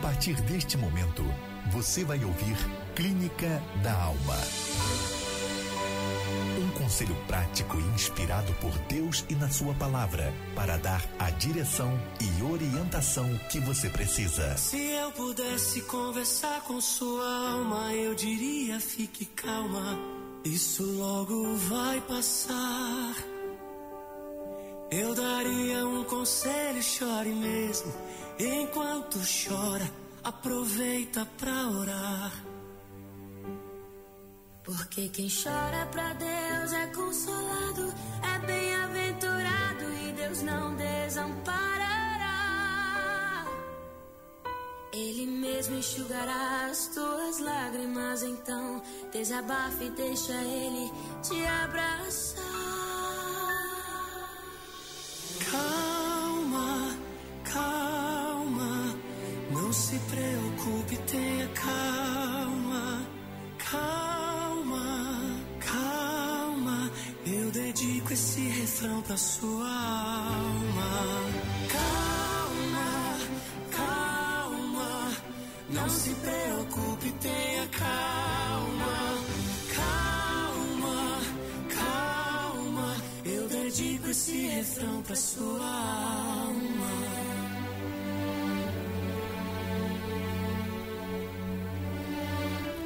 partir deste momento, você vai ouvir Clínica da Alma. Um conselho prático e inspirado por Deus e na Sua palavra para dar a direção e orientação que você precisa. Se eu pudesse conversar com sua alma, eu diria: fique calma, isso logo vai passar. Eu daria um conselho, chore mesmo. Enquanto chora, aproveita pra orar. Porque quem chora pra Deus é consolado, é bem-aventurado e Deus não desamparará. Ele mesmo enxugará as tuas lágrimas, então desabafe e deixa ele te abraçar. Calma, calma, não se preocupe, tenha calma, calma, calma. Eu dedico esse refrão pra sua alma. Calma, calma, não se preocupe, tenha calma, dedico esse refrão pra sua alma.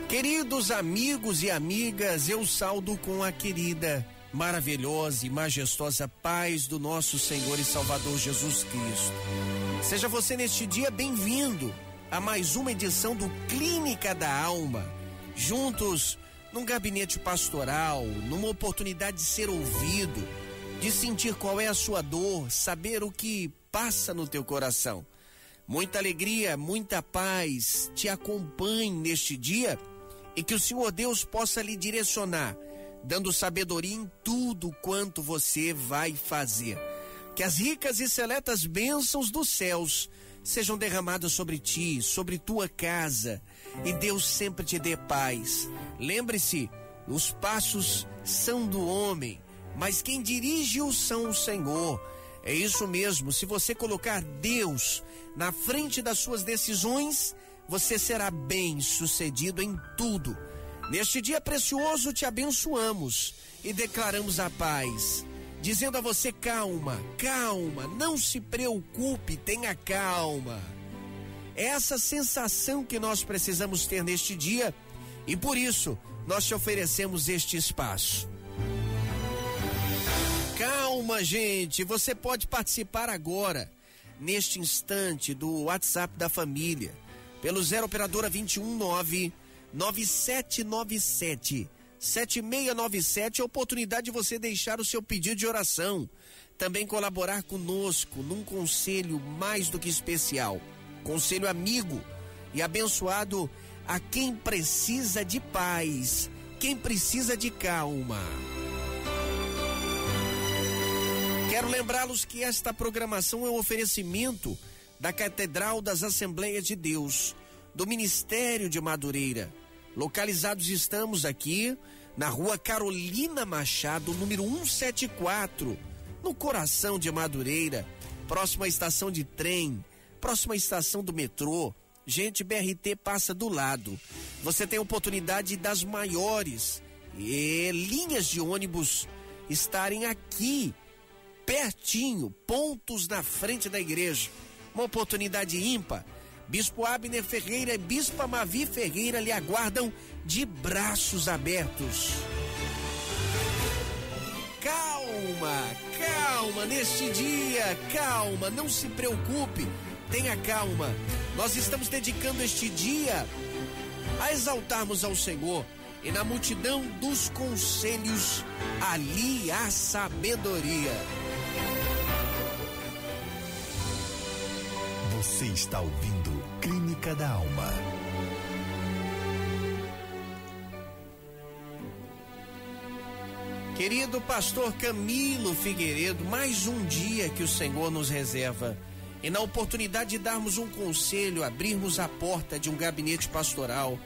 Queridos amigos e amigas, eu saldo com a querida, maravilhosa e majestosa paz do nosso Senhor e Salvador Jesus Cristo. Seja você neste dia bem-vindo a mais uma edição do Clínica da Alma. Juntos, num gabinete pastoral, numa oportunidade de ser ouvido, de sentir qual é a sua dor, saber o que passa no teu coração. Muita alegria, muita paz te acompanhe neste dia e que o Senhor Deus possa lhe direcionar, dando sabedoria em tudo quanto você vai fazer. Que as ricas e seletas bênçãos dos céus sejam derramadas sobre ti, sobre tua casa, e Deus sempre te dê paz. Lembre-se, os passos são do homem, mas quem dirige-os são o Senhor. É isso mesmo, se você colocar Deus na frente das suas decisões, você será bem sucedido em tudo. Neste dia precioso te abençoamos e declaramos a paz, dizendo a você: calma, calma, não se preocupe, tenha calma. É essa sensação que nós precisamos ter neste dia e por isso nós te oferecemos este espaço. Calma, gente, você pode participar agora, neste instante, do WhatsApp da família pelo 0 operadora 219 9797 7697, a oportunidade de você deixar o seu pedido de oração. Também colaborar conosco num conselho mais do que especial. Conselho amigo e abençoado a quem precisa de paz, quem precisa de calma. Quero lembrá-los que esta programação é um oferecimento da Catedral das Assembleias de Deus, do Ministério de Madureira. Localizados estamos aqui na rua Carolina Machado, número 174, no coração de Madureira, próxima à estação de trem, próxima à estação do metrô. Gente, BRT passa do lado. Você tem oportunidade das maiores e linhas de ônibus estarem aqui, pertinho, pontos na frente da igreja uma oportunidade ímpar. Bispo Abner Ferreira e Bispa Mavi Ferreira lhe aguardam de braços abertos. Calma, calma neste dia, calma, não se preocupe, tenha calma. Nós estamos dedicando este dia a exaltarmos ao Senhor e na multidão dos conselhos ali há sabedoria. Você está ouvindo Clínica da Alma. Querido pastor Camilo Figueiredo, mais um dia que o Senhor nos reserva. E na oportunidade de darmos um conselho, abrirmos a porta de um gabinete pastoral,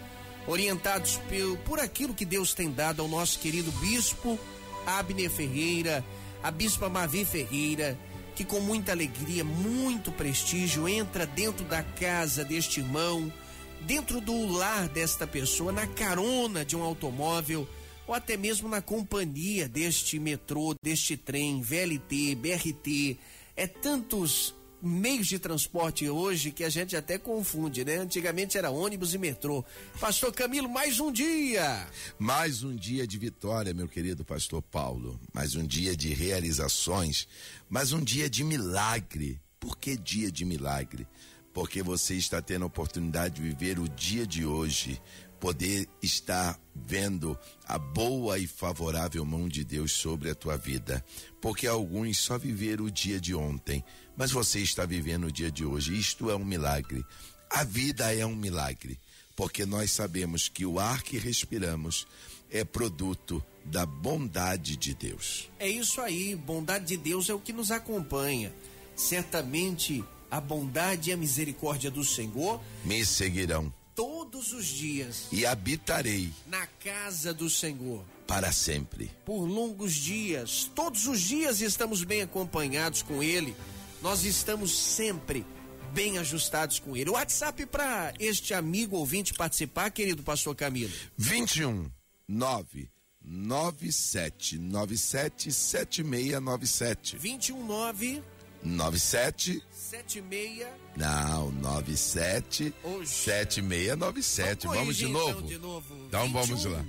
orientados por, por aquilo que Deus tem dado ao nosso querido bispo Abner Ferreira, a bispa Mavi Ferreira, que com muita alegria, muito prestígio entra dentro da casa deste irmão, dentro do lar desta pessoa, na carona de um automóvel ou até mesmo na companhia deste metrô, deste trem, VLT, BRT, é tantos meios de transporte hoje que a gente até confunde, né? Antigamente era ônibus e metrô. Pastor Camilo, mais um dia. Mais um dia de vitória, meu querido pastor Paulo. Mais um dia de realizações, mais um dia de milagre. Por que dia de milagre? Porque você está tendo a oportunidade de viver o dia de hoje, poder estar vendo a boa e favorável mão de Deus sobre a tua vida. Porque alguns só viveram o dia de ontem, mas você está vivendo o dia de hoje. Isto é um milagre. A vida é um milagre, porque nós sabemos que o ar que respiramos é produto da bondade de Deus. É isso aí, bondade de Deus é o que nos acompanha. Certamente a bondade e a misericórdia do Senhor me seguirão todos os dias e habitarei na casa do Senhor para sempre. Por longos dias, todos os dias estamos bem acompanhados com Ele. Nós estamos sempre bem ajustados com Ele. O WhatsApp para este amigo ouvinte participar, querido Pastor Camilo: 21 9 9797 7697. 21 9 97 76 Não, 97 Oxe. 7697. Vamos, vamos de novo? Então, de novo. Então 21, vamos lá.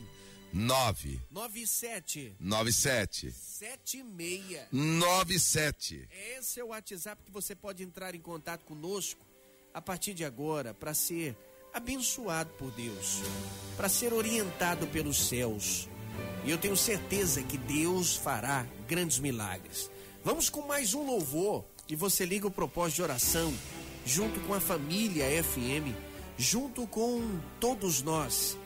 9 97 97 76 97. Esse é o WhatsApp que você pode entrar em contato conosco a partir de agora para ser abençoado por Deus, para ser orientado pelos céus. E eu tenho certeza que Deus fará grandes milagres. Vamos com mais um louvor e você liga o propósito de oração junto com a família FM, junto com todos nós,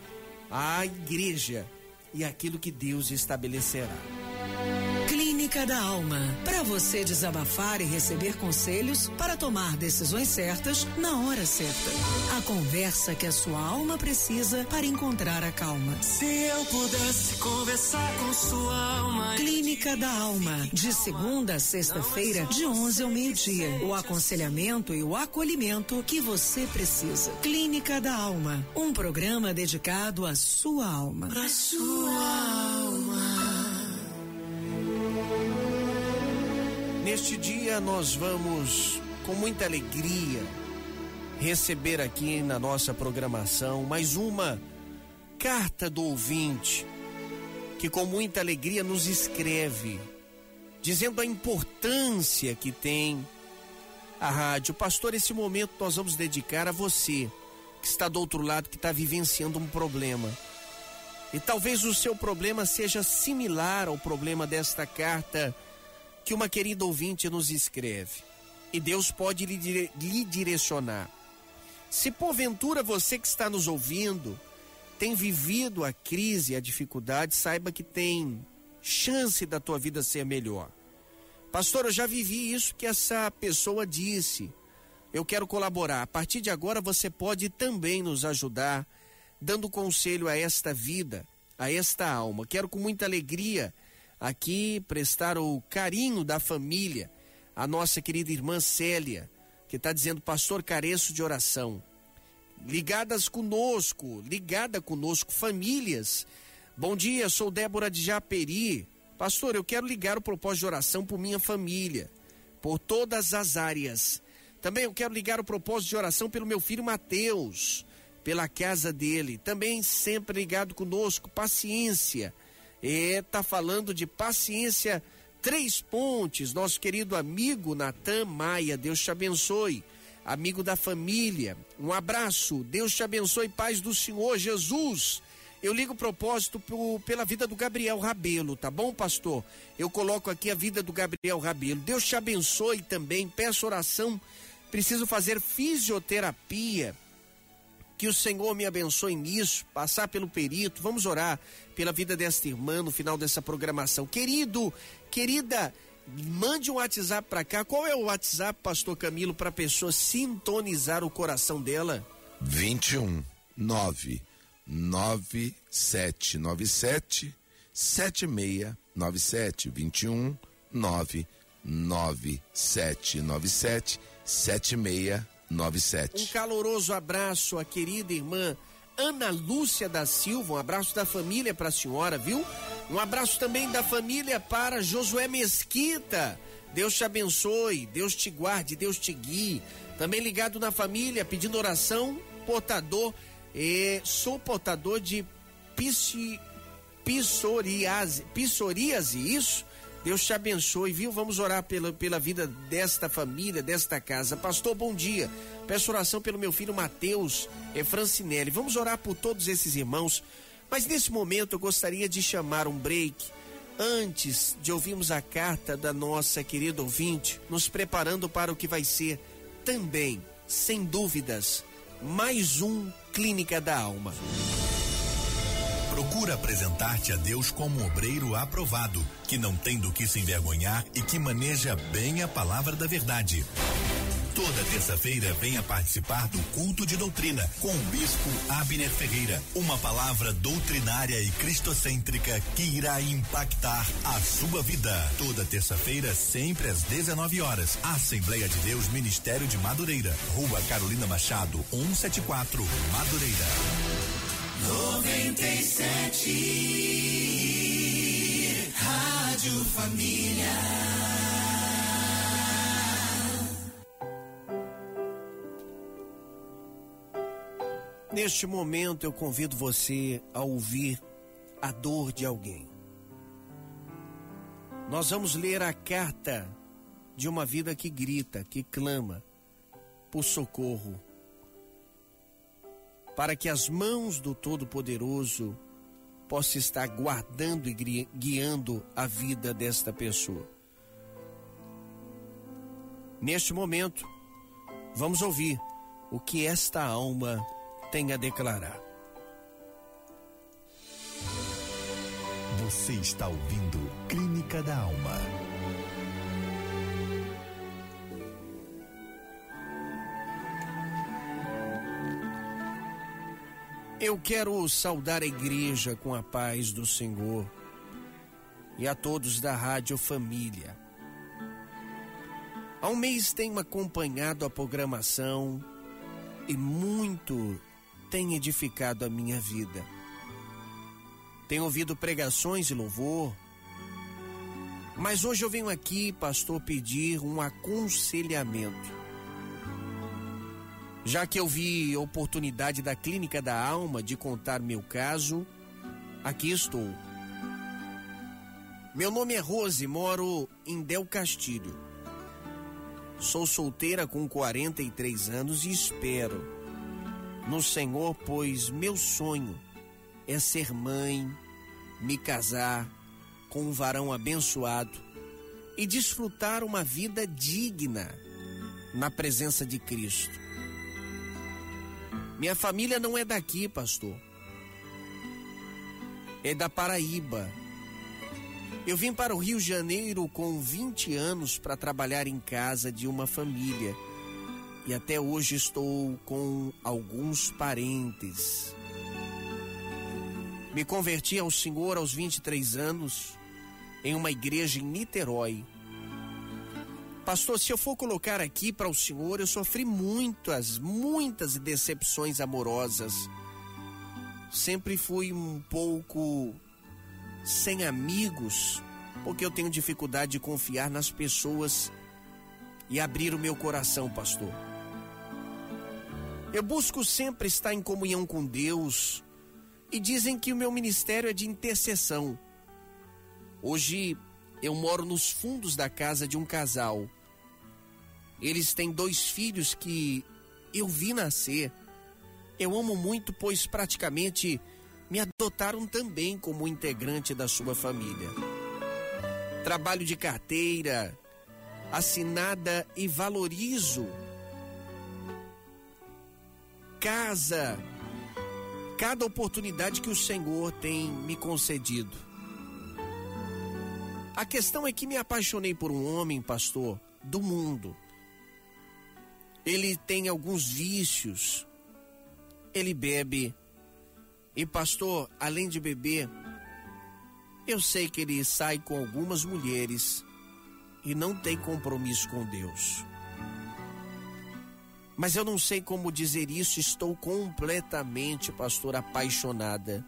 a igreja e aquilo que Deus estabelecerá. Clínica da Alma. Para você desabafar e receber conselhos para tomar decisões certas na hora certa. A conversa que a sua alma precisa para encontrar a calma. Se eu pudesse conversar com sua alma. Clínica da Alma. De segunda a sexta-feira, de 11 ao meio-dia. O aconselhamento e o acolhimento que você precisa. Clínica da Alma. Um programa dedicado à sua alma. Pra sua alma. Neste dia nós vamos, com muita alegria, receber aqui na nossa programação mais uma carta do ouvinte, que com muita alegria nos escreve, dizendo a importância que tem a rádio. Pastor, esse momento nós vamos dedicar a você, que está do outro lado, que está vivenciando um problema. E talvez o seu problema seja similar ao problema desta carta que uma querida ouvinte nos escreve. E Deus pode lhe, dire lhe direcionar. Se porventura você que está nos ouvindo tem vivido a crise, a dificuldade, saiba que tem chance da tua vida ser melhor. Pastor, eu já vivi isso que essa pessoa disse. Eu quero colaborar. A partir de agora você pode também nos ajudar, dando conselho a esta vida, a esta alma. Quero com muita alegria aqui prestar o carinho da família, a nossa querida irmã Célia, que está dizendo, pastor, careço de oração. Ligadas conosco, ligada conosco, famílias. Bom dia, sou Débora de Japeri. Pastor, eu quero ligar o propósito de oração por minha família, por todas as áreas. Também eu quero ligar o propósito de oração pelo meu filho Mateus, pela casa dele. Também sempre ligado conosco, paciência está falando de paciência Três Pontes, nosso querido amigo Natan Maia, Deus te abençoe. Amigo da família, um abraço, Deus te abençoe, paz do Senhor Jesus. Eu ligo o propósito pro, pela vida do Gabriel Rabelo, tá bom, pastor? Eu coloco aqui a vida do Gabriel Rabelo. Deus te abençoe também, peço oração. Preciso fazer fisioterapia que o Senhor me abençoe nisso, passar pelo perito. Vamos orar pela vida desta irmã no final dessa programação. Querido, querida, mande um WhatsApp para cá. Qual é o WhatsApp, Pastor Camilo, para a pessoa sintonizar o coração dela? 21 9 9797 7697 21 9 9797 7697. Um caloroso abraço à querida irmã Ana Lúcia da Silva, um abraço da família para a senhora, viu? Um abraço também da família para Josué Mesquita. Deus te abençoe, Deus te guarde, Deus te guie. Também ligado na família, pedindo oração, portador, e sou portador de psi, psoríase, psoríase, isso? Deus te abençoe, viu? Vamos orar pela, pela vida desta família, desta casa. Pastor, bom dia. Peço oração pelo meu filho Mateus e Francinelli. Vamos orar por todos esses irmãos. Mas nesse momento eu gostaria de chamar um break antes de ouvirmos a carta da nossa querida ouvinte, nos preparando para o que vai ser também, sem dúvidas, mais um Clínica da Alma. Procura apresentar-te a Deus como um obreiro aprovado, que não tem do que se envergonhar e que maneja bem a palavra da verdade. Toda terça-feira venha participar do culto de doutrina com o bispo Abner Ferreira. Uma palavra doutrinária e cristocêntrica que irá impactar a sua vida. Toda terça-feira, sempre às 19 horas. Assembleia de Deus, Ministério de Madureira. Rua Carolina Machado, 174, Madureira. 97 Rádio Família. Neste momento eu convido você a ouvir a dor de alguém. Nós vamos ler a carta de uma vida que grita, que clama por socorro, para que as mãos do Todo-Poderoso possam estar guardando e guiando a vida desta pessoa. Neste momento, vamos ouvir o que esta alma tem a declarar. Você está ouvindo Clínica da Alma. Eu quero saudar a igreja com a paz do Senhor e a todos da Rádio Família. Há um mês tenho acompanhado a programação e muito tem edificado a minha vida. Tenho ouvido pregações e louvor, mas hoje eu venho aqui, pastor, pedir um aconselhamento. Já que eu vi oportunidade da Clínica da Alma de contar meu caso, aqui estou. Meu nome é Rose, moro em Del Castilho. Sou solteira com 43 anos e espero no Senhor, pois meu sonho é ser mãe, me casar com um varão abençoado e desfrutar uma vida digna na presença de Cristo. Minha família não é daqui, pastor. É da Paraíba. Eu vim para o Rio de Janeiro com 20 anos para trabalhar em casa de uma família e até hoje estou com alguns parentes. Me converti ao Senhor aos 23 anos em uma igreja em Niterói. Pastor, se eu for colocar aqui para o Senhor, eu sofri muitas, muitas decepções amorosas. Sempre fui um pouco sem amigos, porque eu tenho dificuldade de confiar nas pessoas e abrir o meu coração, pastor. Eu busco sempre estar em comunhão com Deus e dizem que o meu ministério é de intercessão. Hoje eu moro nos fundos da casa de um casal. Eles têm dois filhos que eu vi nascer. Eu amo muito, pois praticamente me adotaram também como integrante da sua família. Trabalho de carteira, assinada e valorizo casa, cada oportunidade que o Senhor tem me concedido. A questão é que me apaixonei por um homem, pastor, do mundo. Ele tem alguns vícios. Ele bebe. E, pastor, além de beber, eu sei que ele sai com algumas mulheres. e não tem compromisso com Deus. Mas eu não sei como dizer isso, estou completamente, pastor, apaixonada.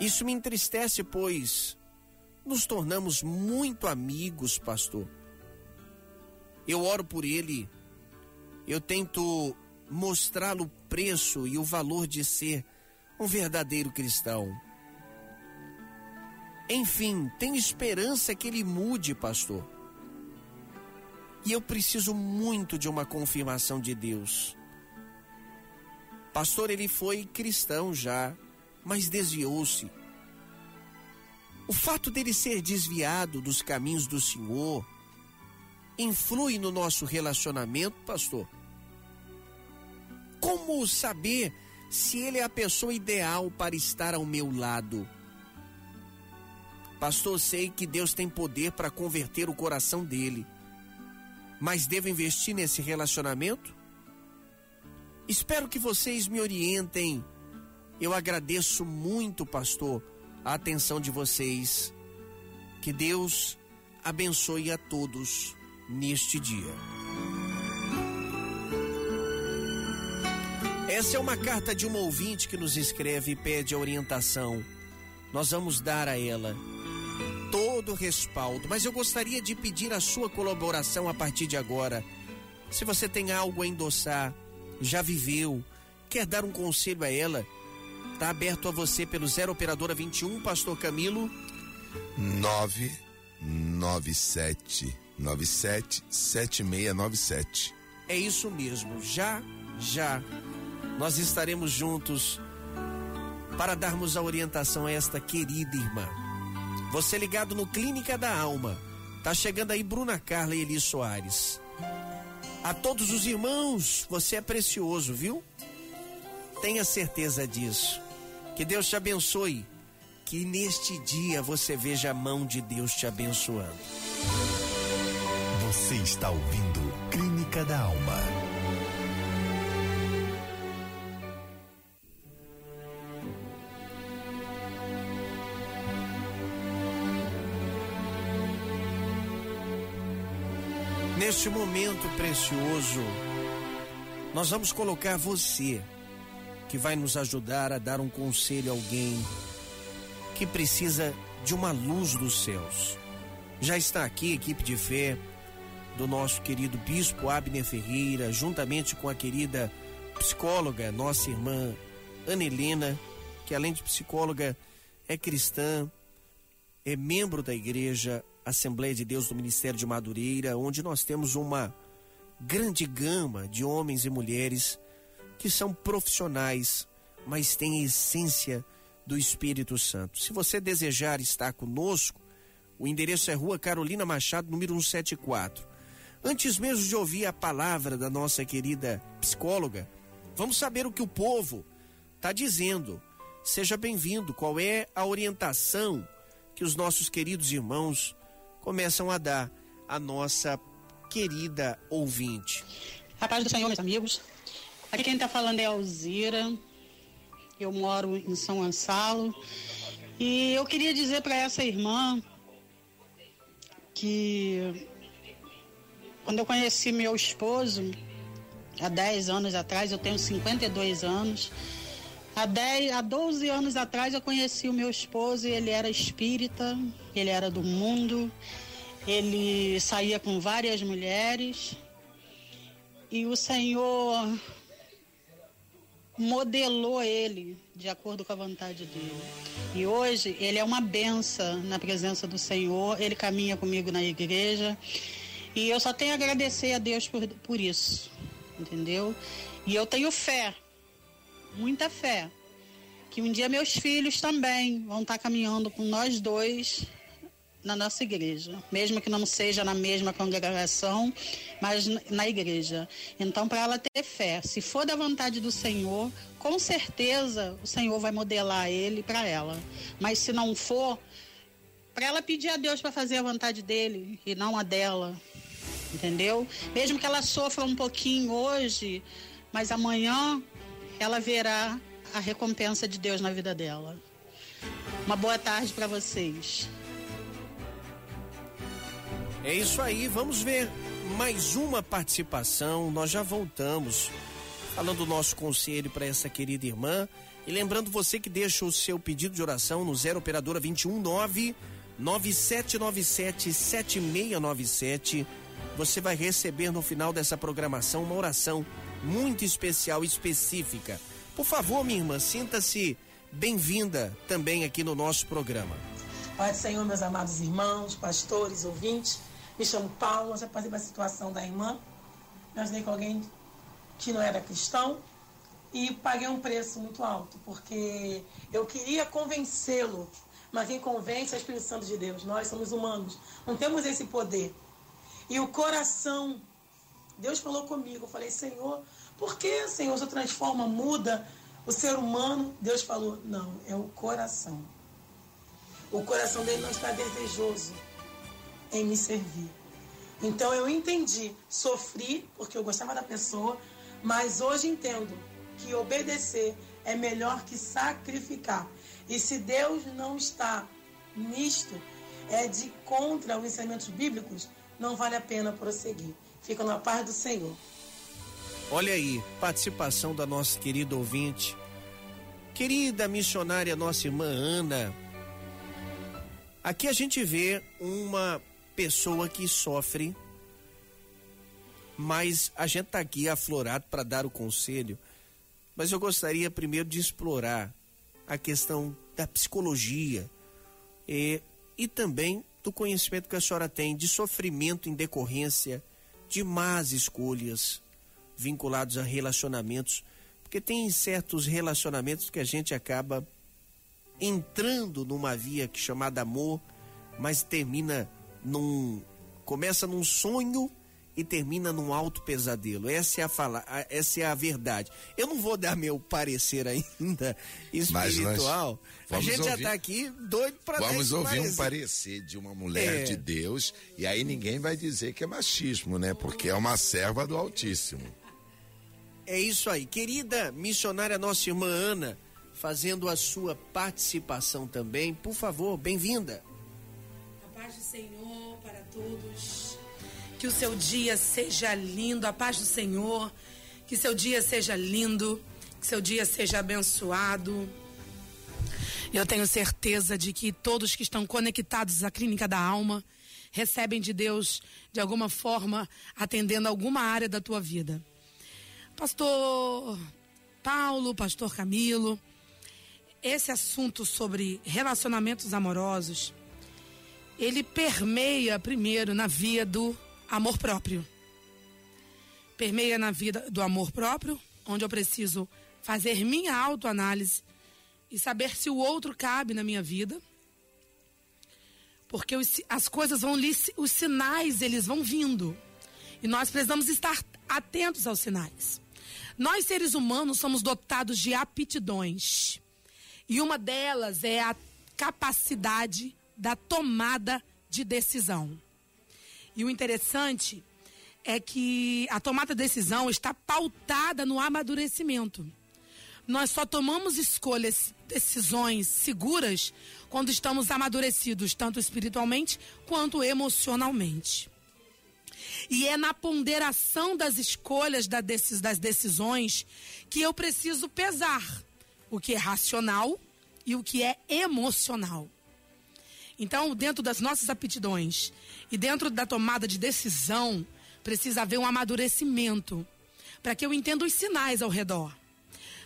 Isso me entristece, pois nos tornamos muito amigos, pastor. Eu oro por ele, eu tento mostrá-lo o preço e o valor de ser um verdadeiro cristão. Enfim, tenho esperança que ele mude, pastor. E eu preciso muito de uma confirmação de Deus. Pastor, ele foi cristão já, mas desviou-se. O fato dele ser desviado dos caminhos do Senhor influi no nosso relacionamento, pastor? Como saber se ele é a pessoa ideal para estar ao meu lado? Pastor, sei que Deus tem poder para converter o coração dele, mas devo investir nesse relacionamento? Espero que vocês me orientem. Eu agradeço muito, pastor, a atenção de vocês. Que Deus abençoe a todos neste dia. Essa é uma carta de uma ouvinte que nos escreve e pede a orientação. Nós vamos dar a ela todo o respaldo, mas eu gostaria de pedir a sua colaboração a partir de agora. Se você tem algo a endossar, já viveu, quer dar um conselho a ela, está aberto a você pelo 0 operadora 21, pastor Camilo 997 97 7697. É isso mesmo, já, já nós estaremos juntos para darmos a orientação a esta querida irmã. Você ligado no Clínica da Alma. Tá chegando aí Bruna Carla e Eli Soares. A todos os irmãos, você é precioso, viu? Tenha certeza disso. Que Deus te abençoe. Que neste dia você veja a mão de Deus te abençoando. Você está ouvindo Clínica da Alma. Neste momento precioso, nós vamos colocar você que vai nos ajudar a dar um conselho a alguém que precisa de uma luz dos céus. Já está aqui a equipe de fé do nosso querido bispo Abner Ferreira, juntamente com a querida psicóloga, nossa irmã Ana que além de psicóloga é cristã, é membro da igreja Assembleia de Deus do Ministério de Madureira, onde nós temos uma grande gama de homens e mulheres que são profissionais, mas têm a essência do Espírito Santo. Se você desejar estar conosco, o endereço é Rua Carolina Machado, número 174. Antes mesmo de ouvir a palavra da nossa querida psicóloga, vamos saber o que o povo está dizendo. Seja bem-vindo. Qual é a orientação que os nossos queridos irmãos começam a dar à nossa querida ouvinte? A paz do Senhor, meus amigos. Aqui quem está falando é a Alzira. Eu moro em São Gonçalo. E eu queria dizer para essa irmã que quando eu conheci meu esposo, há 10 anos atrás, eu tenho 52 anos. Há, 10, há 12 anos atrás eu conheci o meu esposo e ele era espírita, ele era do mundo, ele saía com várias mulheres. E o Senhor modelou ele de acordo com a vontade dele. E hoje ele é uma benção na presença do Senhor, ele caminha comigo na igreja. E eu só tenho a agradecer a Deus por, por isso, entendeu? E eu tenho fé, muita fé, que um dia meus filhos também vão estar caminhando com nós dois na nossa igreja, mesmo que não seja na mesma congregação, mas na igreja. Então, para ela ter fé, se for da vontade do Senhor, com certeza o Senhor vai modelar ele para ela. Mas se não for, para ela pedir a Deus para fazer a vontade dele e não a dela, entendeu? Mesmo que ela sofra um pouquinho hoje, mas amanhã ela verá a recompensa de Deus na vida dela. Uma boa tarde para vocês. É isso aí, vamos ver mais uma participação. Nós já voltamos falando do nosso conselho para essa querida irmã. E lembrando você que deixa o seu pedido de oração no 0 operadora 219 9797 7697. Você vai receber no final dessa programação uma oração muito especial, específica. Por favor, minha irmã, sinta-se bem-vinda também aqui no nosso programa. Pai do Senhor, meus amados irmãos, pastores, ouvintes. Me chamo Paulo, já passei pela situação da irmã. Me ajudei com alguém que não era cristão e paguei um preço muito alto, porque eu queria convencê-lo, mas quem convence é o Espírito Santo de Deus. Nós somos humanos, não temos esse poder. E o coração, Deus falou comigo, eu falei, Senhor, por que, Senhor, você transforma, muda o ser humano? Deus falou, não, é o coração. O coração dele não está desejoso em me servir. Então eu entendi, sofri porque eu gostava da pessoa, mas hoje entendo que obedecer é melhor que sacrificar. E se Deus não está nisto, é de contra os ensinamentos bíblicos, não vale a pena prosseguir. Fica na paz do Senhor. Olha aí, participação da nossa querida ouvinte, querida missionária, nossa irmã Ana. Aqui a gente vê uma pessoa que sofre, mas a gente está aqui aflorado para dar o conselho. Mas eu gostaria primeiro de explorar a questão da psicologia e, e também do conhecimento que a senhora tem de sofrimento em decorrência de más escolhas vinculados a relacionamentos, porque tem certos relacionamentos que a gente acaba entrando numa via que chamada amor, mas termina num começa num sonho e termina num alto pesadelo. Essa é a fala, essa é a verdade. Eu não vou dar meu parecer ainda espiritual. A gente ouvir, já está aqui doido para Vamos ouvir parecer. um parecer de uma mulher é. de Deus e aí ninguém vai dizer que é machismo, né? Porque é uma serva do Altíssimo. É isso aí. Querida missionária nossa irmã Ana, fazendo a sua participação também, por favor, bem-vinda. A paz do Senhor para todos. Que o seu dia seja lindo, a paz do Senhor. Que seu dia seja lindo, que seu dia seja abençoado. Eu tenho certeza de que todos que estão conectados à Clínica da Alma recebem de Deus de alguma forma, atendendo alguma área da tua vida. Pastor Paulo, Pastor Camilo, esse assunto sobre relacionamentos amorosos, ele permeia primeiro na via do amor próprio. Permeia na vida do amor próprio, onde eu preciso fazer minha autoanálise e saber se o outro cabe na minha vida. Porque os, as coisas vão os sinais eles vão vindo. E nós precisamos estar atentos aos sinais. Nós seres humanos somos dotados de aptidões. E uma delas é a capacidade da tomada de decisão. E o interessante é que a tomada de decisão está pautada no amadurecimento. Nós só tomamos escolhas, decisões seguras quando estamos amadurecidos, tanto espiritualmente quanto emocionalmente. E é na ponderação das escolhas das decisões que eu preciso pesar o que é racional e o que é emocional. Então, dentro das nossas aptidões e dentro da tomada de decisão, precisa haver um amadurecimento para que eu entenda os sinais ao redor.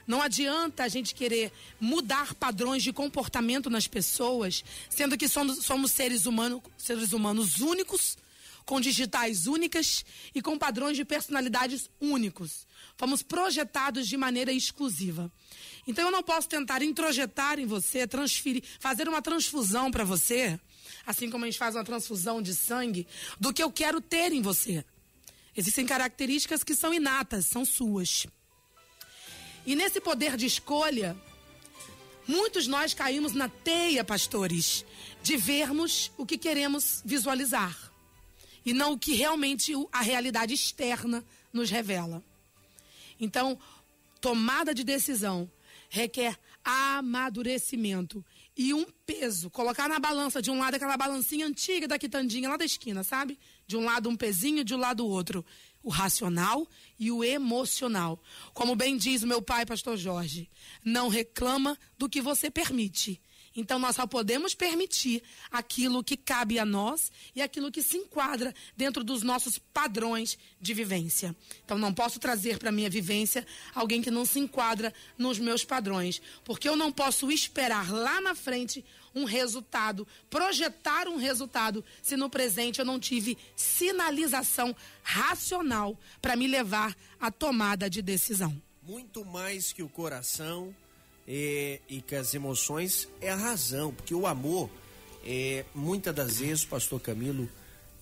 Não adianta a gente querer mudar padrões de comportamento nas pessoas, sendo que somos, somos seres, humanos, seres humanos únicos, com digitais únicas e com padrões de personalidades únicos. Fomos projetados de maneira exclusiva. Então eu não posso tentar introjetar em você, transferir, fazer uma transfusão para você, assim como a gente faz uma transfusão de sangue, do que eu quero ter em você. Existem características que são inatas, são suas. E nesse poder de escolha, muitos nós caímos na teia, pastores, de vermos o que queremos visualizar e não o que realmente a realidade externa nos revela. Então, tomada de decisão requer amadurecimento e um peso. Colocar na balança, de um lado aquela balancinha antiga da quitandinha lá da esquina, sabe? De um lado um pezinho, de um lado o outro. O racional e o emocional. Como bem diz o meu pai, pastor Jorge, não reclama do que você permite então nós só podemos permitir aquilo que cabe a nós e aquilo que se enquadra dentro dos nossos padrões de vivência. Então não posso trazer para minha vivência alguém que não se enquadra nos meus padrões, porque eu não posso esperar lá na frente um resultado, projetar um resultado, se no presente eu não tive sinalização racional para me levar à tomada de decisão. Muito mais que o coração, e, e que as emoções é a razão, porque o amor, é, muitas das vezes, pastor Camilo,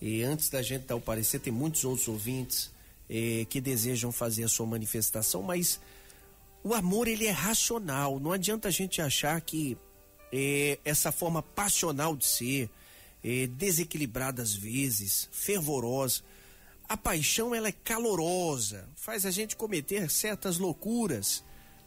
e antes da gente dar o parecer, tem muitos outros ouvintes é, que desejam fazer a sua manifestação, mas o amor ele é racional, não adianta a gente achar que é, essa forma passional de ser, é, desequilibrada às vezes, fervorosa, a paixão ela é calorosa, faz a gente cometer certas loucuras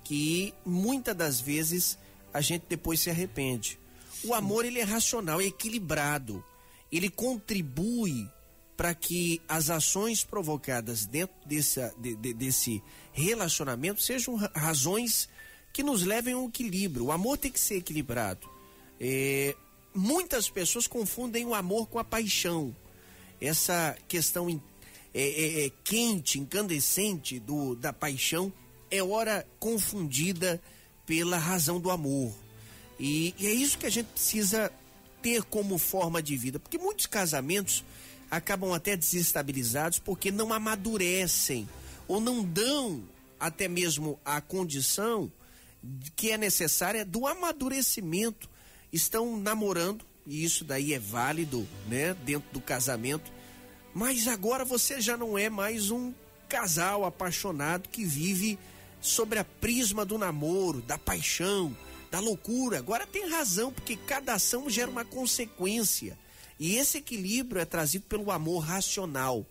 que muitas das vezes a gente depois se arrepende. O amor ele é racional, é equilibrado. Ele contribui para que as ações provocadas dentro desse, de, de, desse relacionamento sejam razões que nos levem ao equilíbrio. O amor tem que ser equilibrado. É, muitas pessoas confundem o amor com a paixão. Essa questão é, é, é quente, incandescente do, da paixão é hora confundida pela razão do amor. E, e, é isso que a gente precisa ter como forma de vida, porque muitos casamentos acabam até desestabilizados porque não amadurecem ou não dão até mesmo a condição que é necessária do amadurecimento. Estão namorando, e isso daí é válido, né, dentro do casamento, mas agora você já não é mais um casal apaixonado que vive sobre a prisma do namoro, da paixão, da loucura. Agora tem razão, porque cada ação gera uma consequência. E esse equilíbrio é trazido pelo amor racional.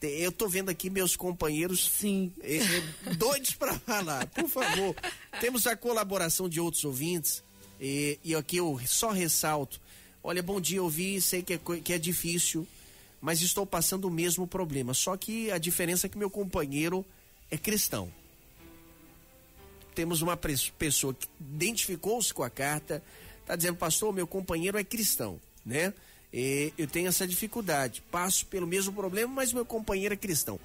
Eu tô vendo aqui meus companheiros sim é, é, doidos para falar. Por favor, temos a colaboração de outros ouvintes e, e aqui eu só ressalto. Olha, bom dia, ouvi, sei que é, que é difícil, mas estou passando o mesmo problema. Só que a diferença é que meu companheiro é cristão temos uma pessoa que identificou-se com a carta, está dizendo, pastor, meu companheiro é cristão, né? E eu tenho essa dificuldade, passo pelo mesmo problema, mas meu companheiro é cristão.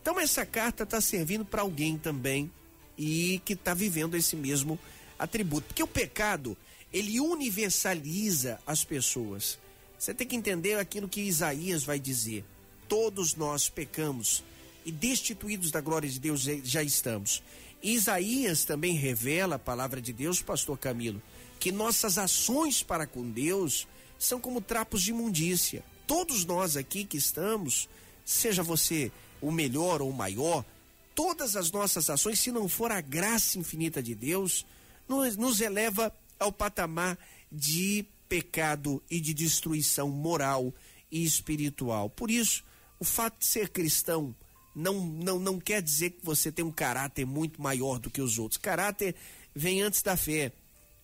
Então essa carta está servindo para alguém também e que está vivendo esse mesmo atributo, porque o pecado ele universaliza as pessoas. Você tem que entender aquilo que Isaías vai dizer. Todos nós pecamos e destituídos da glória de Deus já estamos. Isaías também revela a palavra de Deus, pastor Camilo, que nossas ações para com Deus são como trapos de imundícia. Todos nós aqui que estamos, seja você o melhor ou o maior, todas as nossas ações, se não for a graça infinita de Deus, nos, nos eleva ao patamar de pecado e de destruição moral e espiritual. Por isso, o fato de ser cristão não, não, não quer dizer que você tem um caráter muito maior do que os outros. Caráter vem antes da fé.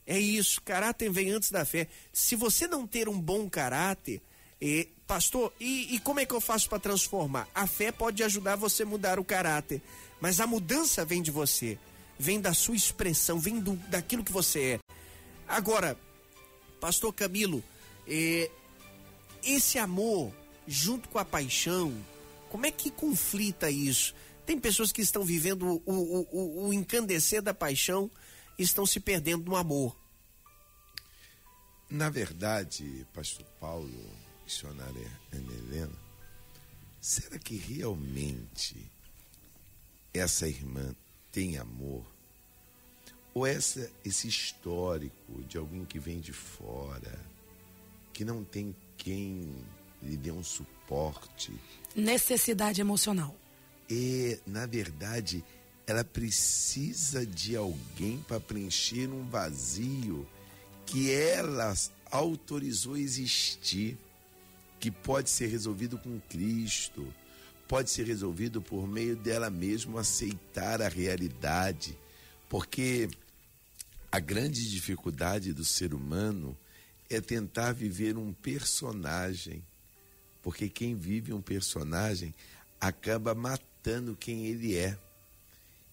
É isso, caráter vem antes da fé. Se você não ter um bom caráter, eh, pastor, e, e como é que eu faço para transformar? A fé pode ajudar você a mudar o caráter, mas a mudança vem de você, vem da sua expressão, vem do, daquilo que você é. Agora, pastor Camilo, esse amor, junto com a paixão, como é que conflita isso? Tem pessoas que estão vivendo o, o, o, o encandecer da paixão e estão se perdendo no amor. Na verdade, pastor Paulo, missionária Ana Helena, será que realmente essa irmã tem amor? Ou essa, esse histórico de alguém que vem de fora, que não tem quem lhe dê um suporte, necessidade emocional. E, na verdade, ela precisa de alguém para preencher um vazio que ela autorizou existir, que pode ser resolvido com Cristo, pode ser resolvido por meio dela mesma aceitar a realidade, porque A grande dificuldade do ser humano é tentar viver um personagem. Porque quem vive um personagem acaba matando quem ele é.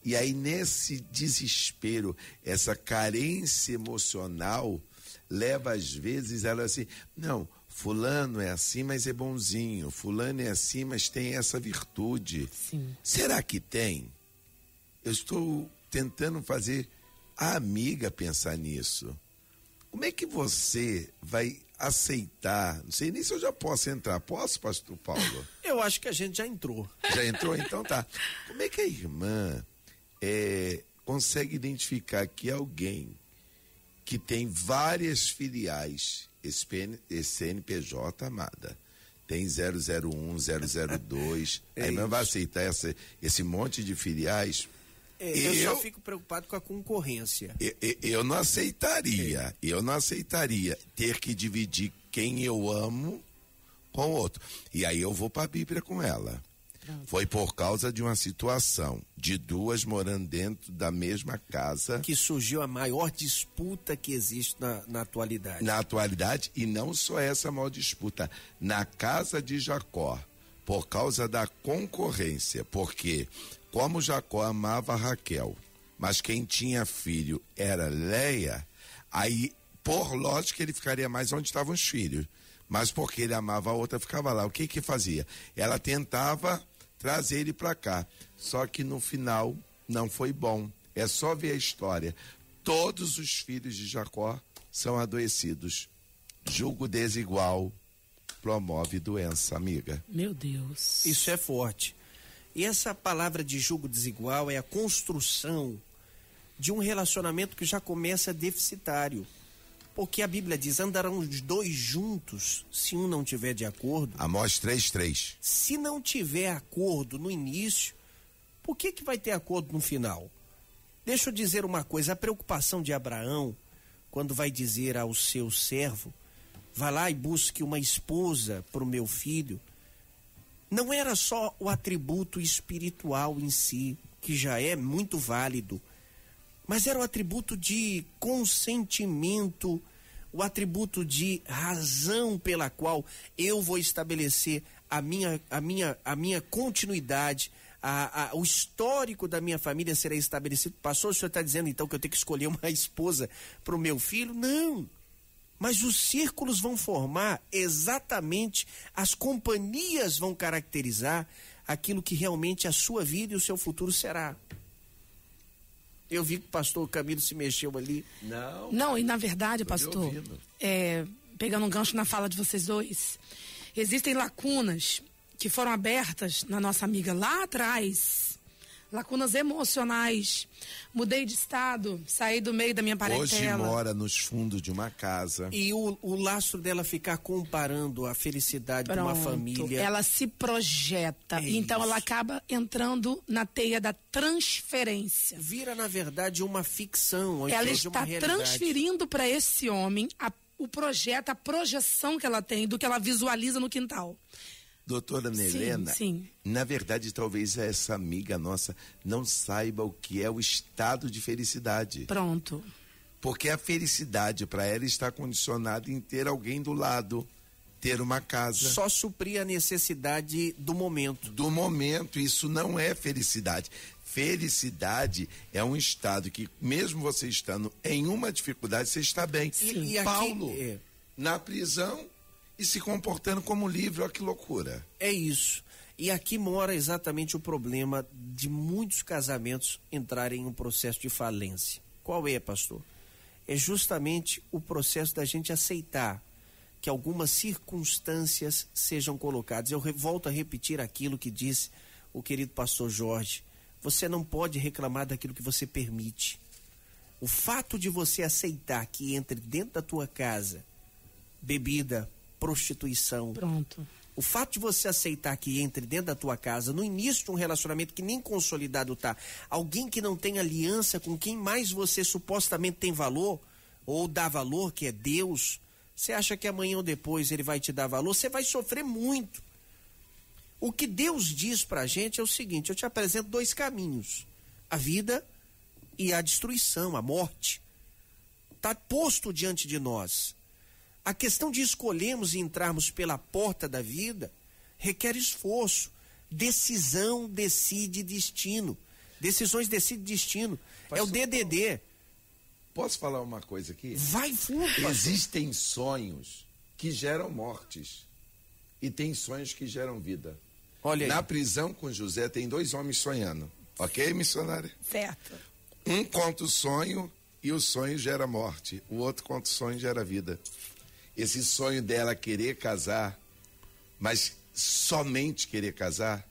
E aí, nesse desespero, essa carência emocional leva às vezes ela assim, não, fulano é assim, mas é bonzinho, fulano é assim, mas tem essa virtude. Sim. Será que tem? Eu estou tentando fazer a amiga pensar nisso. Como é que você vai aceitar? Não sei nem se eu já posso entrar. Posso, pastor Paulo? Eu acho que a gente já entrou. Já entrou? Então tá. Como é que a irmã é, consegue identificar que alguém que tem várias filiais, esse, PN, esse CNPJ, amada, tem 001, 002, É a irmã vai aceitar essa, esse monte de filiais? É, eu, só fico preocupado com a concorrência. Eu, eu- eu não aceitaria, eu não aceitaria ter que dividir quem eu amo com o outro. E aí eu vou para a Bíblia com ela. Foi por causa de uma situação de duas morando dentro da mesma casa Que surgiu a maior disputa que existe na, na atualidade. na atualidade e não só essa maior disputa na casa de Jacó por causa da concorrência, porque como Jacó amava Raquel, mas quem tinha filho era Leia, aí por lógica ele ficaria mais onde estavam os filhos, mas porque ele amava a outra ficava lá. O que que fazia? Ela tentava trazer ele para cá, só que no final não foi bom. É só ver a história. Todos os filhos de Jacó são adoecidos. Julgo desigual promove doença, amiga. Meu Deus. Isso é forte. E essa palavra de julgo desigual é a construção de um relacionamento que já começa deficitário. Porque a Bíblia diz: andarão os dois juntos se um não tiver de acordo. Amós 3:3. Se não tiver acordo no início, por que, que vai ter acordo no final? Deixa eu dizer uma coisa: a preocupação de Abraão, quando vai dizer ao seu servo, vá lá e busque uma esposa para o meu filho, não era só o atributo espiritual em si, que já é muito válido, mas era o atributo de consentimento, o atributo de razão pela qual eu vou estabelecer a minha, a minha, a minha continuidade, a, a, o histórico da minha família será estabelecido. Pastor, o senhor está dizendo então que eu tenho que escolher uma esposa para o meu filho? Não. Mas os círculos vão formar exatamente, as companhias vão caracterizar aquilo que realmente a sua vida e o seu futuro será. Eu vi que o pastor Camilo se mexeu ali. Não. Não, e na verdade, pastor, é, pegando um gancho na fala de vocês dois, existem lacunas que foram abertas na nossa amiga lá atrás. Lacunas emocionais. Mudei de estado, saí do meio da minha Hoje parentela. mora nos fundos de uma casa. E o, o laço dela ficar comparando a felicidade de uma Pronto. família. Ela se projeta. É então isso. ela acaba entrando na teia da transferência. Vira, na verdade, uma ficção. ao Ela está transferindo para esse homem a- o projeto, a projeção que ela tem do que ela visualiza no quintal. Doutora Nelena, sim. na verdade, talvez essa amiga nossa não saiba o que é o estado de felicidade. Pronto. Porque a felicidade para ela está condicionada em ter alguém do lado, ter uma casa. Só suprir a necessidade do momento. do momento, isso não é felicidade. Felicidade é um estado que, mesmo você estando em uma dificuldade, você está bem. E- e aqui- Paulo, é. na prisão e se comportando como livre, olha que loucura. É isso. E aqui mora exatamente o problema de muitos casamentos entrarem em um processo de falência. Qual é, pastor? É justamente o processo da gente aceitar que algumas circunstâncias sejam colocadas. Eu volto a repetir aquilo que disse o querido pastor Jorge. Você não pode reclamar daquilo que você permite. O fato de você aceitar que entre dentro da tua casa bebida, prostituição, Pronto. o fato de você aceitar que entre dentro da tua casa, no início de um relacionamento que nem consolidado tá, alguém que não tem aliança com quem mais você supostamente tem valor, ou dá valor, que é Deus, você acha que amanhã ou depois ele vai te dar valor? Você vai sofrer muito. O que Deus diz pra gente é o seguinte: eu te apresento dois caminhos: a vida e a destruição, a morte. está posto diante de nós. A questão de escolhermos e entrarmos pela porta da vida requer esforço. Decisão decide destino. Decisões decidem destino. é o DDD. Posso falar uma coisa aqui? Vai fundo. Existem sonhos que geram mortes e tem sonhos que geram vida. Olha aí. Na prisão com José tem dois homens sonhando. Ok, missionária? Certo. Um conta o sonho e o sonho gera morte. O outro conta o sonho e gera vida. Esse sonho dela querer casar, mas somente querer casar,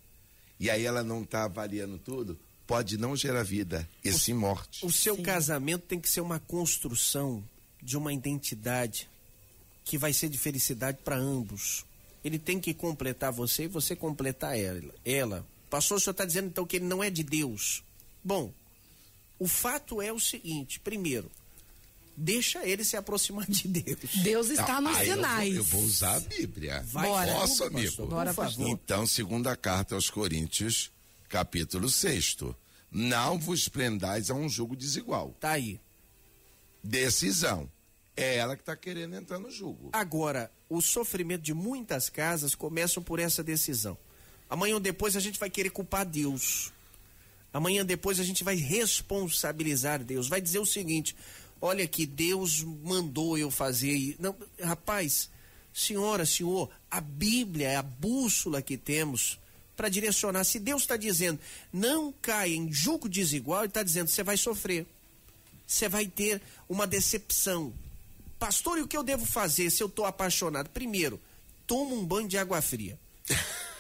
e aí ela não está avaliando tudo, pode não gerar vida, e sim morte. O seu casamento tem que ser uma construção de uma identidade que vai ser de felicidade para ambos. Ele tem que completar você e você completar ela. ela. Pastor, o senhor está dizendo então que ele não é de Deus. Bom, o fato é o seguinte: primeiro, deixa ele se aproximar de Deus. Deus está nos Ah, eu vou- sinais. Eu vou, usar a Bíblia. Vai Bora. Posso, amigo? pastor, Bora, favor. Então, segunda carta aos Coríntios, capítulo 6. Não vos prendais a um jugo desigual. Tá aí. Decisão. É ela que está querendo entrar no jugo. Agora, o sofrimento de muitas casas começam por essa decisão. Amanhã ou depois a gente vai querer culpar Deus. Amanhã depois a gente vai responsabilizar Deus. Vai dizer o seguinte: olha que Deus mandou eu fazer. Não, rapaz, senhora, senhor, a Bíblia é a bússola que temos para direcionar. Se Deus está dizendo não caia em julgo desigual, Ele está dizendo você vai sofrer. Você vai ter uma decepção. Pastor, e o que eu devo fazer se eu estou apaixonado? Primeiro, toma um banho de água fria.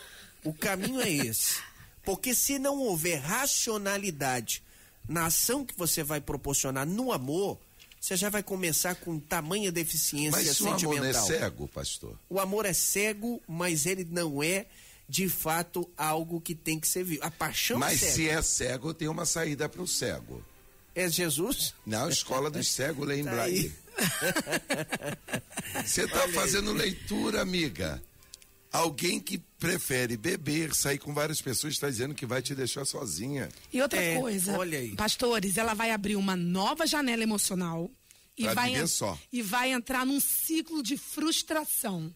O caminho é esse. Porque se não houver racionalidade na ação que você vai proporcionar no amor, você já vai começar com tamanha deficiência Mas se o amor não é sentimental. cego, pastor. O amor é cego, mas ele não é de fato algo que tem que ser visto. A paixão Mas é cega. se é cego, tem uma saída para o cego. É Jesus? Na escola dos cegos, em Tá aí. Você está fazendo leitura, amiga. Alguém que prefere beber, sair com várias pessoas, está dizendo que vai te deixar sozinha. E outra É, coisa, olha aí. pastores, ela vai abrir uma nova janela emocional e Pra vai, só. e vai entrar num ciclo de frustração.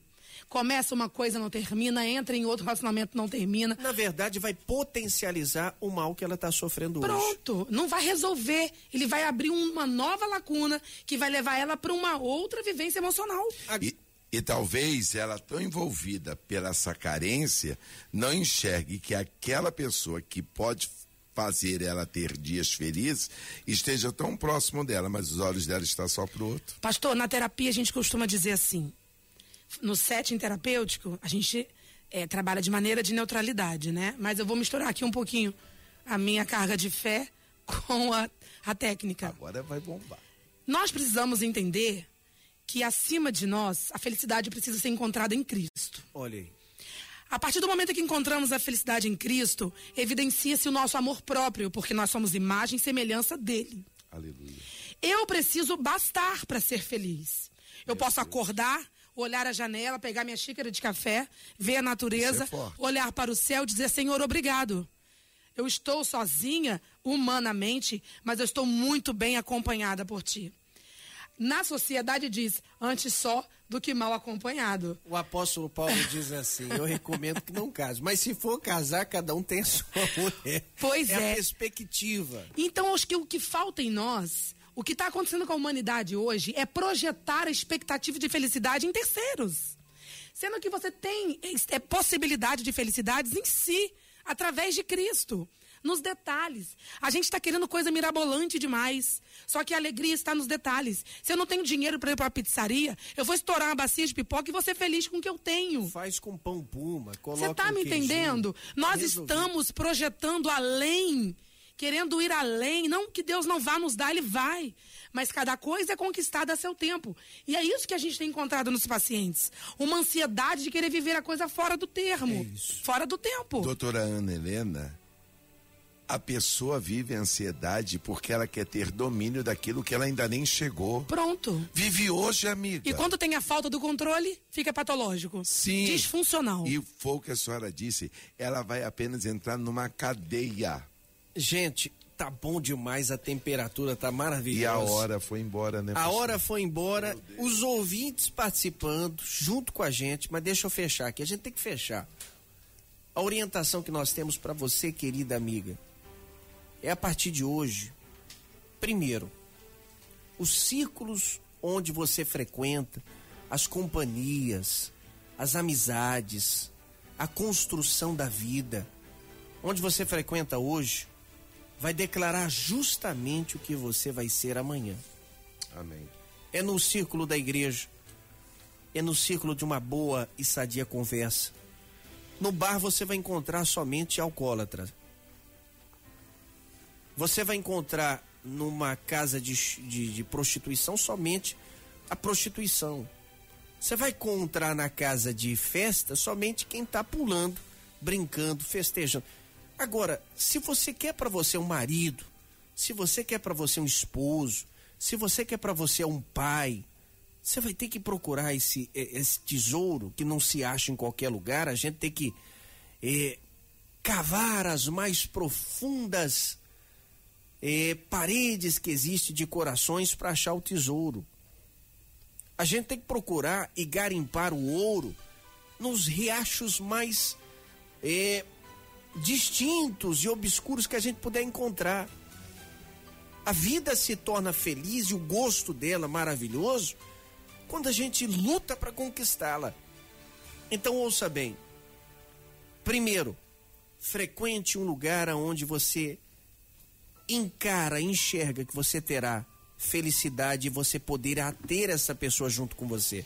Começa uma coisa, não termina, entra em outro relacionamento, não termina. Na verdade, vai potencializar o mal que ela está sofrendo hoje. Pronto, não vai resolver. Ele vai abrir uma nova lacuna que vai levar ela para uma outra vivência emocional. E, e talvez ela, tão envolvida pela essa carência, não enxergue que aquela pessoa que pode fazer ela ter dias felizes esteja tão próximo dela, mas os olhos dela estão só pro outro. Pastor, na terapia a gente costuma dizer assim: no setting terapêutico, a gente eh, trabalha de maneira de neutralidade, né? Mas eu vou misturar aqui um pouquinho a minha carga de fé com a, a técnica. Agora vai bombar. Nós precisamos entender que acima de nós, a felicidade precisa ser encontrada em Cristo. Olha aí. A partir do momento que encontramos a felicidade em Cristo, evidencia-se o nosso amor próprio, porque nós somos imagem e semelhança dele. Aleluia. Eu preciso bastar para ser feliz. Eu posso acordar, olhar a janela, pegar minha xícara de café, ver a natureza, é olhar para o céu e dizer: Senhor, obrigado. Eu estou sozinha, humanamente, mas eu estou muito bem acompanhada por ti. Na sociedade diz: antes só do que mal acompanhado. O apóstolo Paulo diz assim: eu recomendo que não case. Mas se for casar, cada um tem a sua mulher. Pois é. é. a perspectiva. Então, acho que o que falta em nós, o que está acontecendo com a humanidade hoje, é projetar a expectativa de felicidade em terceiros. Sendo que você tem é, possibilidade de felicidades em si, através de Cristo. Nos detalhes. A gente está querendo coisa mirabolante demais. Só que a alegria está nos detalhes. Se eu não tenho dinheiro para ir para a pizzaria, eu vou estourar uma bacia de pipoca e vou ser feliz com o que eu tenho. Faz com pão puma, coloca Você está me queijinho. entendendo? Nós Resolvido. estamos projetando além, querendo ir além. Não que Deus não vá nos dar, Ele vai. Mas cada coisa é conquistada a seu tempo. E é isso que a gente tem encontrado nos pacientes. Uma ansiedade de querer viver a coisa fora do termo. Fora do tempo. Doutora Ana Helena, a pessoa vive ansiedade porque ela quer ter domínio daquilo que ela ainda nem chegou. Pronto. Vive hoje, amiga. E quando tem a falta do controle, fica patológico. Sim. Disfuncional. E foi o que a senhora disse, ela vai apenas entrar numa cadeia. Gente, Tá bom demais, a temperatura tá maravilhosa. E a hora foi embora, né? A hora foi embora, os ouvintes participando junto com a gente, mas deixa eu fechar aqui, a gente tem que fechar. A orientação que nós temos para você, querida amiga, é a partir de hoje. Primeiro, os círculos onde você frequenta, as companhias, as amizades, a construção da vida, onde você frequenta hoje, vai declarar justamente o que você vai ser amanhã. Amém. É no círculo da igreja, é no círculo de uma boa e sadia conversa. No bar você vai encontrar somente alcoólatra. Você vai encontrar numa casa de, de, de prostituição somente a prostituição. Você vai encontrar na casa de festa somente quem está pulando, brincando, festejando. Agora, se você quer para você um marido, se você quer para você um esposo, se você quer para você um pai, você vai ter que procurar esse, esse tesouro que não se acha em qualquer lugar. A gente tem que é, cavar as mais profundas é, paredes que existem de corações para achar o tesouro. A gente tem que procurar e garimpar o ouro nos riachos mais é, distintos e obscuros que a gente puder encontrar. A vida se torna feliz e o gosto dela maravilhoso quando a gente luta para conquistá-la. Então ouça bem. Primeiro, frequente um lugar onde você encara, enxerga que você terá felicidade e você poderá ter essa pessoa junto com você.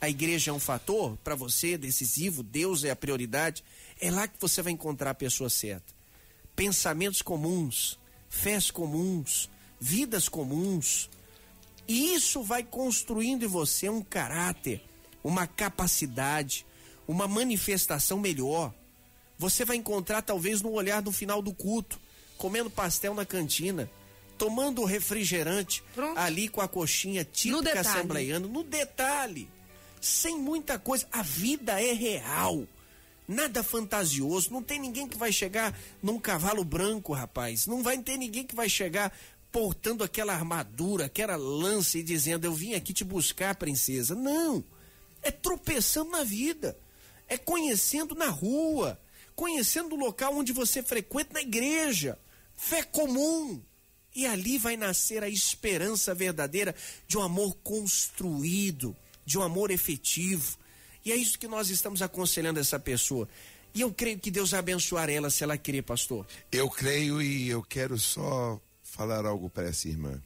A igreja é um fator para você decisivo, Deus é a prioridade. É lá que você vai encontrar a pessoa certa. Pensamentos comuns, fés comuns, vidas comuns. E isso vai construindo em você um caráter, uma capacidade, uma manifestação melhor. Você vai encontrar talvez no olhar do final do culto, comendo pastel na cantina, tomando refrigerante Pronto. ali com a coxinha típica detalhe. assembleiana, no detalhe, sem muita coisa. A vida é real. Nada fantasioso, não tem ninguém que vai chegar num cavalo branco, rapaz. Não vai ter ninguém que vai chegar portando aquela armadura, aquela lança e dizendo: Eu vim aqui te buscar, princesa. Não. É tropeçando na vida. É conhecendo na rua. Conhecendo o local onde você frequenta, na igreja. Fé comum. E ali vai nascer a esperança verdadeira de um amor construído, de um amor efetivo. E é isso que nós estamos aconselhando essa pessoa. E eu creio que Deus vai abençoar ela se ela querer, pastor. Eu creio e eu quero só falar algo para essa irmã.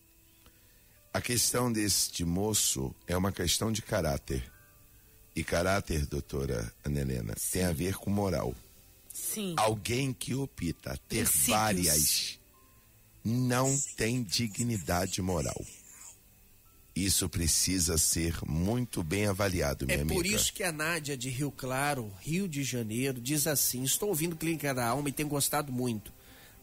A questão deste moço é uma questão de caráter. E caráter, doutora Ana Helena, tem a ver com moral. Sim. Alguém que opta ter Princípios. várias não tem dignidade moral. Isso precisa ser muito bem avaliado, minha É amiga. por isso que a Nádia de Rio Claro, Rio de Janeiro, diz assim: Estou ouvindo Clínica da Alma e tenho gostado muito.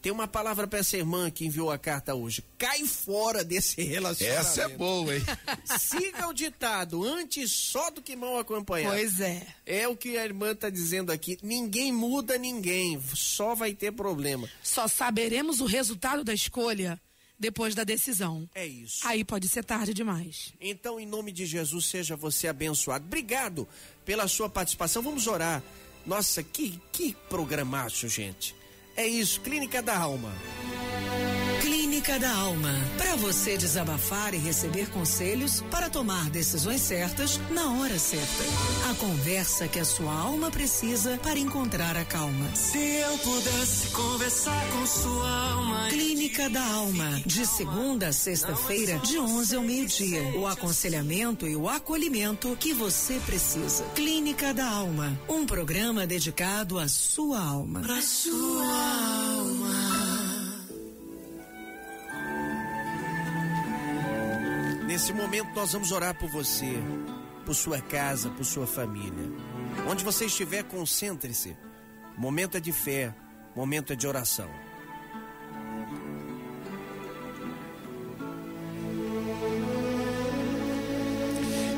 Tem uma palavra para essa irmã que enviou a carta hoje. Cai fora desse relacionamento. Essa é boa, hein? Siga o ditado, antes só do que mal acompanhado. Pois é. É o que a irmã está dizendo aqui. Ninguém muda ninguém, só vai ter problema. Só saberemos o resultado da escolha depois da decisão. É isso. Aí pode ser tarde demais. Então, em nome de Jesus, seja você abençoado. Obrigado pela sua participação. Vamos orar. Nossa, que, que programaço, gente. É isso, Clínica da Alma. Clínica da Alma. Para você desabafar e receber conselhos para tomar decisões certas na hora certa. A conversa que a sua alma precisa para encontrar a calma. Se eu pudesse conversar com sua alma. Clínica da Alma. De segunda a sexta-feira, de 11 ao meio-dia. O aconselhamento e o acolhimento que você precisa. Clínica da Alma. Um programa dedicado à sua alma. Pra sua alma. Nesse momento, nós vamos orar por você, por sua casa, por sua família. Onde você estiver, concentre-se. Momento é de fé, momento é de oração.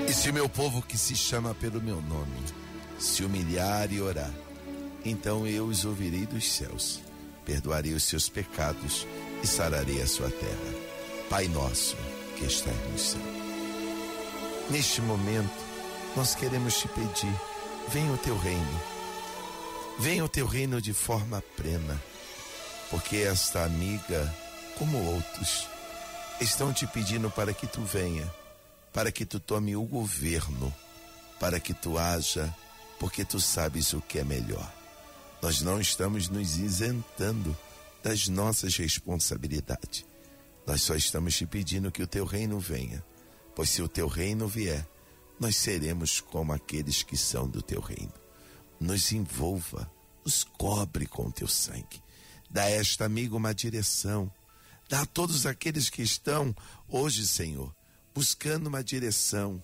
E se meu povo que se chama pelo meu nome se humilhar e orar, então eu os ouvirei dos céus, perdoarei os seus pecados e sararei a sua terra. Pai nosso que estás no céu. Neste momento, nós queremos te pedir: venha o teu reino. Venha o teu reino de forma plena, porque esta amiga, como outros, estão te pedindo para que tu venha, para que tu tome o governo, para que tu haja, porque tu sabes o que é melhor. Nós não estamos nos isentando das nossas responsabilidades. Nós só estamos te pedindo que o teu reino venha, pois se o teu reino vier, nós seremos como aqueles que são do teu reino. Nos envolva, nos cobre com o teu sangue. Dá a esta amiga uma direção. Dá a todos aqueles que estão hoje, Senhor, buscando uma direção.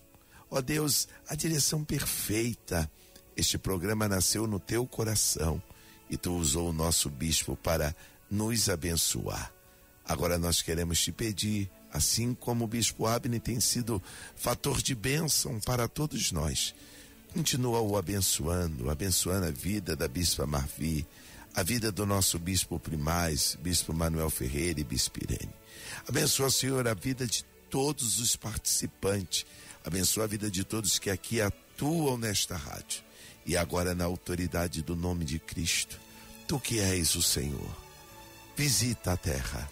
Ó Deus, a direção perfeita. Este programa nasceu no teu coração e tu usou o nosso bispo para nos abençoar. Agora nós queremos te pedir, assim como o bispo Abner tem sido fator de bênção para todos nós, continua o abençoando, abençoando a vida da bispa Marvi, a vida do nosso bispo primaz, bispo Manuel Ferreira e bispo Irene. Abençoa, Senhor, a vida de todos os participantes. Abençoa a vida de todos que aqui atuam nesta rádio. E agora, na autoridade do nome de Cristo, tu que és o Senhor visita a terra,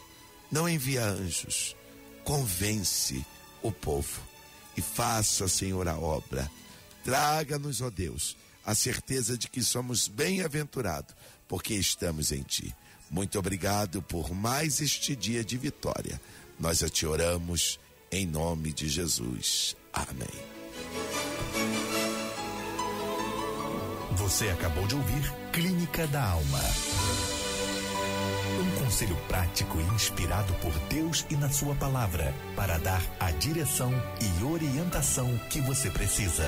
não envia anjos, convence o povo e faça, Senhor, a obra. Traga-nos, ó Deus, a certeza de que somos bem-aventurados, porque estamos em Ti. Muito obrigado por mais este dia de vitória. Nós a te oramos em nome de Jesus. Amém. Você acabou de ouvir Clínica da Alma. Conselho prático inspirado por Deus e na Sua palavra para dar a direção e orientação que você precisa.